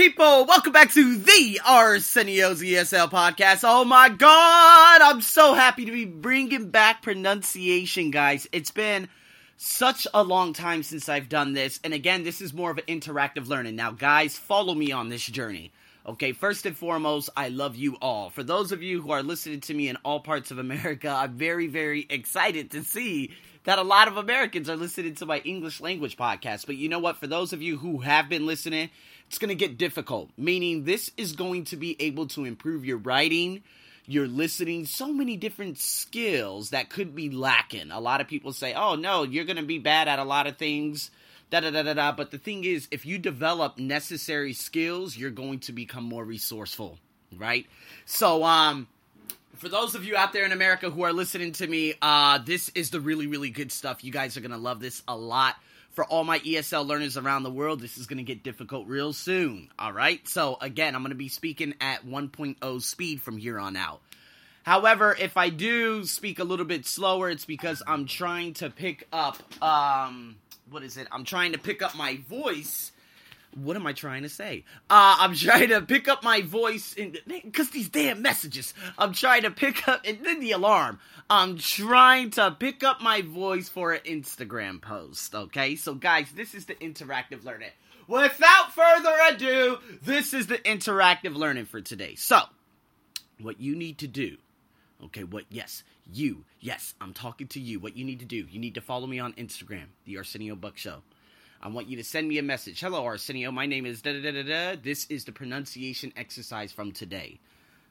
people? Welcome back to the Arsenio's ESL podcast. Oh my god, I'm so happy to be bringing back pronunciation, guys. It's been such a long time since I've done this, and again, this is more of an interactive learning. Now, guys, follow me on this journey. Okay, first and foremost, I love you all. For those of you who are listening to me in all parts of America, I'm very, very excited to see that a lot of Americans are listening to my English language podcast. But you know what? For those of you who have been listening, it's going to get difficult, meaning this is going to be able to improve your writing, your listening, so many different skills that could be lacking. A lot of people say, oh no, you're going to be bad at a lot of things. Da, da, da, da, da. But the thing is, if you develop necessary skills, you're going to become more resourceful, right? So, um, for those of you out there in America who are listening to me, uh, this is the really, really good stuff. You guys are going to love this a lot for all my ESL learners around the world, this is going to get difficult real soon. All right. So, again, I'm going to be speaking at 1.0 speed from here on out. However, if I do speak a little bit slower, it's because I'm trying to pick up, um, what is it? I'm trying to pick up my voice what am I trying to say? Uh, I'm trying to pick up my voice because these damn messages. I'm trying to pick up and then the alarm. I'm trying to pick up my voice for an Instagram post. Okay, so guys, this is the interactive learning. Without further ado, this is the interactive learning for today. So, what you need to do, okay, what, yes, you, yes, I'm talking to you. What you need to do, you need to follow me on Instagram, The Arsenio Buck Show. I want you to send me a message. Hello, Arsenio. My name is da da da da. da. This is the pronunciation exercise from today.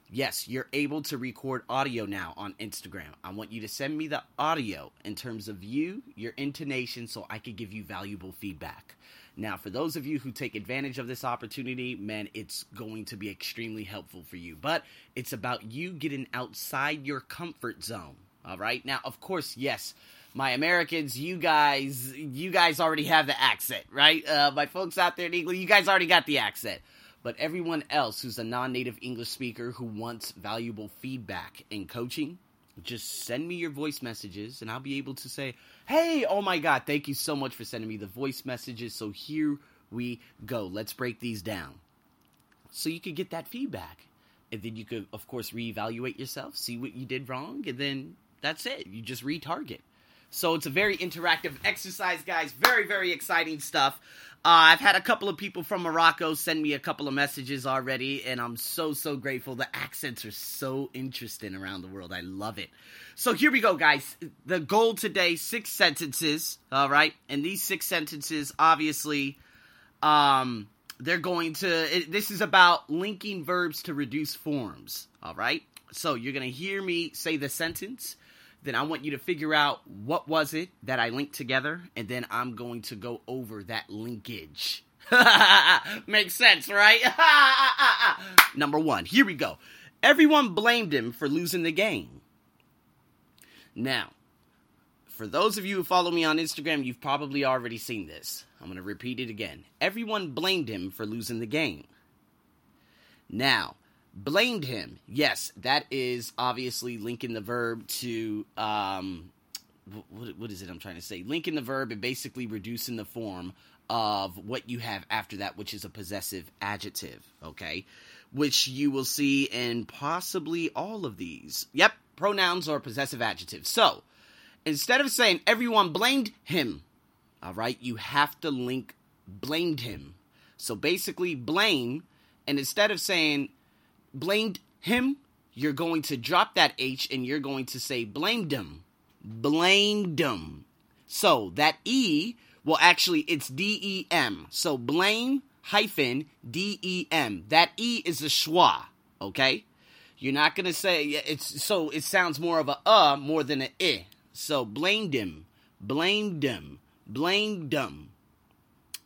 Yes, you're able to record audio now on Instagram. I want you to send me the audio in terms of you, your intonation, so I could give you valuable feedback. Now, for those of you who take advantage of this opportunity, man, it's going to be extremely helpful for you. But it's about you getting outside your comfort zone. All right. Now, of course, yes, my Americans, you guys, you guys already have the accent, right? Uh, my folks out there in England, you guys already got the accent. But everyone else who's a non native English speaker who wants valuable feedback and coaching, just send me your voice messages and I'll be able to say, hey, oh my God, thank you so much for sending me the voice messages. So here we go. Let's break these down. So you could get that feedback. And then you could, of course, reevaluate yourself, see what you did wrong, and then that's it. You just retarget. So it's a very interactive exercise, guys. Very, very exciting stuff. Uh, I've had a couple of people from Morocco send me a couple of messages already, and I'm so, so grateful. The accents are so interesting around the world. I love it. So here we go, guys. The goal today six sentences, all right? And these six sentences, obviously, um, they're going to, it, this is about linking verbs to reduce forms, all right? So you're going to hear me say the sentence then I want you to figure out what was it that I linked together, and then I'm going to go over that linkage. Makes sense, right? Number one, here we go. Everyone blamed him for losing the game. Now, for those of you who follow me on Instagram, you've probably already seen this. I'm going to repeat it again. Everyone blamed him for losing the game. Now, blamed him. Yes, that is obviously linking the verb to um, what, what is it I'm trying to say? Linking the verb and basically reducing the form of what you have after that, which is a possessive adjective. Okay, which you will see in possibly all of these. Yep, pronouns or possessive adjectives. So instead of saying everyone blamed him, all right, you have to link blamed him. So basically, blame, and instead of saying blamed him, you're going to drop that H and you're going to say blamed him. Blamed him. So that E well actually it's D E M. So blame hyphen D E M. That E is a schwa, okay? You're not gonna say it's so it sounds more of a uh more than an I. So blamed him, blamed him, blamed him.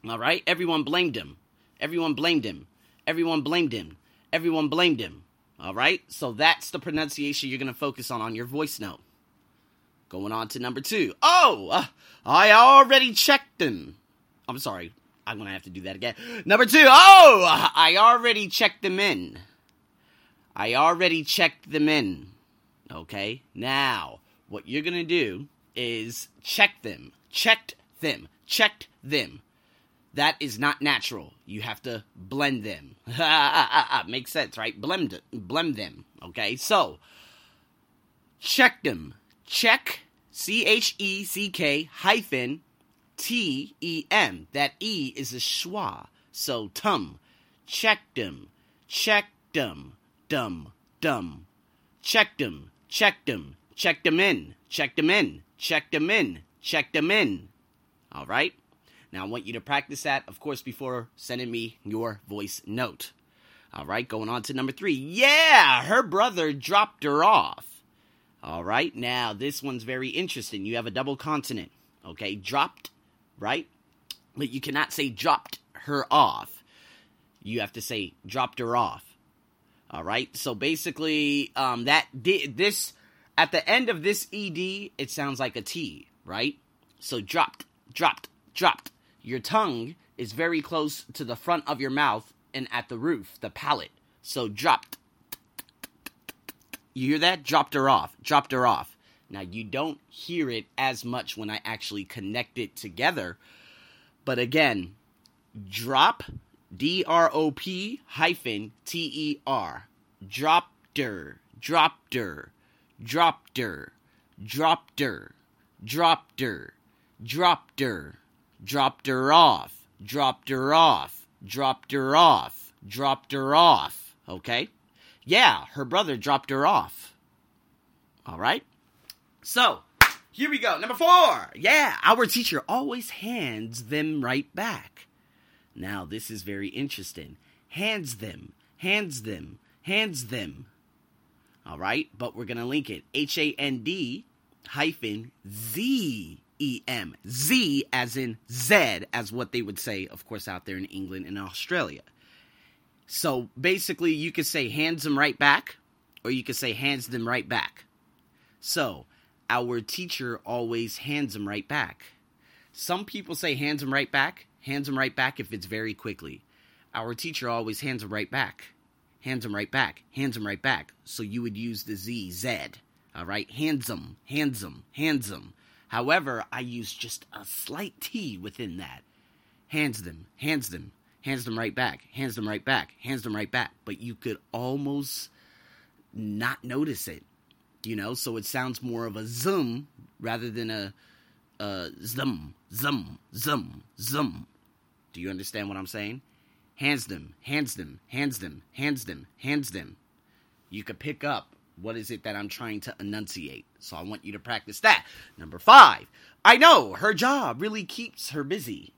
All right, everyone blamed him. Everyone blamed him. Everyone blamed him everyone blamed him. All right? So that's the pronunciation you're going to focus on on your voice note. Going on to number two. Oh, uh, I already checked them. I'm sorry. I'm going to have to do that again. Number two. Oh, I already checked them in. I already checked them in. Okay? Now, what you're going to do is check them. Checked them. Checked them. That is not natural. You have to blend them. Makes sense, right? Blem, blend them. Okay, so check them. Check C H E C K hyphen T E M. That E is a schwa. So tum. Check them. Check them. Dum. Dum. Check them. Check them. Check them in. Check them in. Check them in. Check them in. All right? Now, I want you to practice that, of course, before sending me your voice note. All right, going on to number three. Yeah, her brother dropped her off. All right, now this one's very interesting. You have a double consonant, okay? Dropped, right? But you cannot say dropped her off. You have to say dropped her off. All right, so basically, um, that this at the end of this ed, it sounds like a t, right? So dropped, dropped, dropped. Your tongue is very close to the front of your mouth and at the roof, the palate. So dropped. You hear that? Dropped her off. Dropped her off. Now, you don't hear it as much when I actually connect it together. But again, drop, D R O P hyphen T E R. Dropped her. Dropped her. Dropped her. Dropped her. Off, dropped her off, dropped her off, dropped her off. Okay? Yeah, her brother dropped her off. All right? So, here we go. Number four. Yeah, our teacher always hands them right back. Now, this is very interesting. Hands them, hands them, hands them. All right, but we're going to link it. H A N D hyphen Z E M. Z as in Z, as what they would say, of course, out there in England and Australia. So basically, you could say hands them right back, or you could say hands them right back. So our teacher always hands them right back. Some people say hands them right back, hands them right back if it's very quickly. Our teacher always hands them right back, hands them right back, hands them right back. So you would use the Z, Z. All right, hands them, hands them, hands them. However, I use just a slight T within that. Hands them, hands them, hands them right back, hands them right back, hands them right back. But you could almost not notice it, you know? So it sounds more of a zoom rather than a, a zum, zum, zum, zum. Do you understand what I'm saying? Hands them, hands them, hands them, hands them, hands them. You could pick up what is it that I'm trying to enunciate? So I want you to practice that. Number five, I know her job really keeps her busy.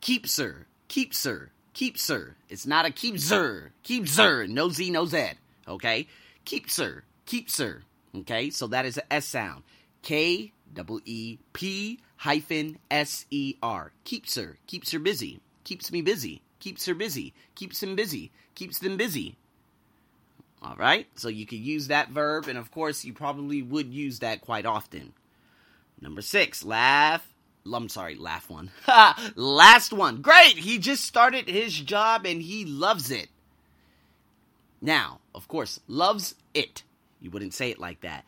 Keeps her, keeps her, keeps her. It's not a keeps her, keeps her. No Z, no Z. Okay? Keeps her, keeps her. Okay? So that is an S sound. K double E P hyphen S E R. Keeps her, keeps her busy. Keeps me busy. Keeps her busy. Keeps him busy. Keeps them busy. All right? So you could use that verb, and of course, you probably would use that quite often. Number six, laugh. I'm sorry, laugh one. Last one. Great! He just started his job and he loves it. Now, of course, loves it. You wouldn't say it like that.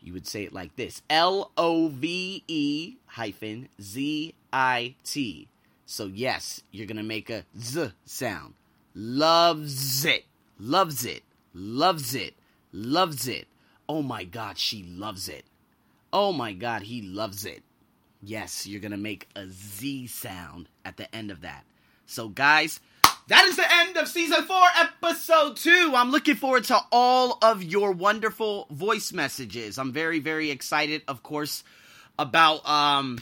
You would say it like this L O V E hyphen Z I T. So, yes, you're going to make a Z sound. Loves it. Loves it loves it, loves it. Oh my God, she loves it. Oh my God, he loves it. Yes, you're going to make a Z sound at the end of that. So, guys, that is the end of season four, episode two. I'm looking forward to all of your wonderful voice messages. I'm very, very excited, of course, about um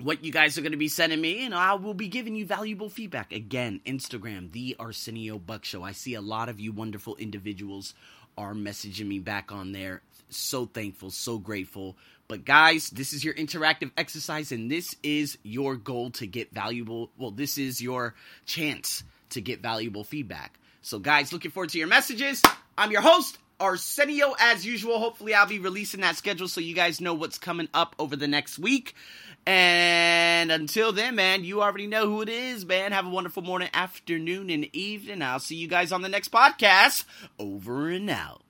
what you guys are going to be sending me, and I will be giving you valuable feedback. Again, Instagram, The Arsenio Buck Show. I see a lot of you wonderful individuals are messaging me back on there. So thankful, so grateful. But guys, this is your interactive exercise, and this is your goal to get valuable. Well, this is your chance to get valuable feedback. So, guys, looking forward to your messages. I'm your host, Arsenio, as usual. Hopefully, I'll be releasing that schedule so you guys know what's coming up over the next week. And until then, man, you already know who it is, man. Have a wonderful morning, afternoon, and evening. I'll see you guys on the next podcast. Over and out.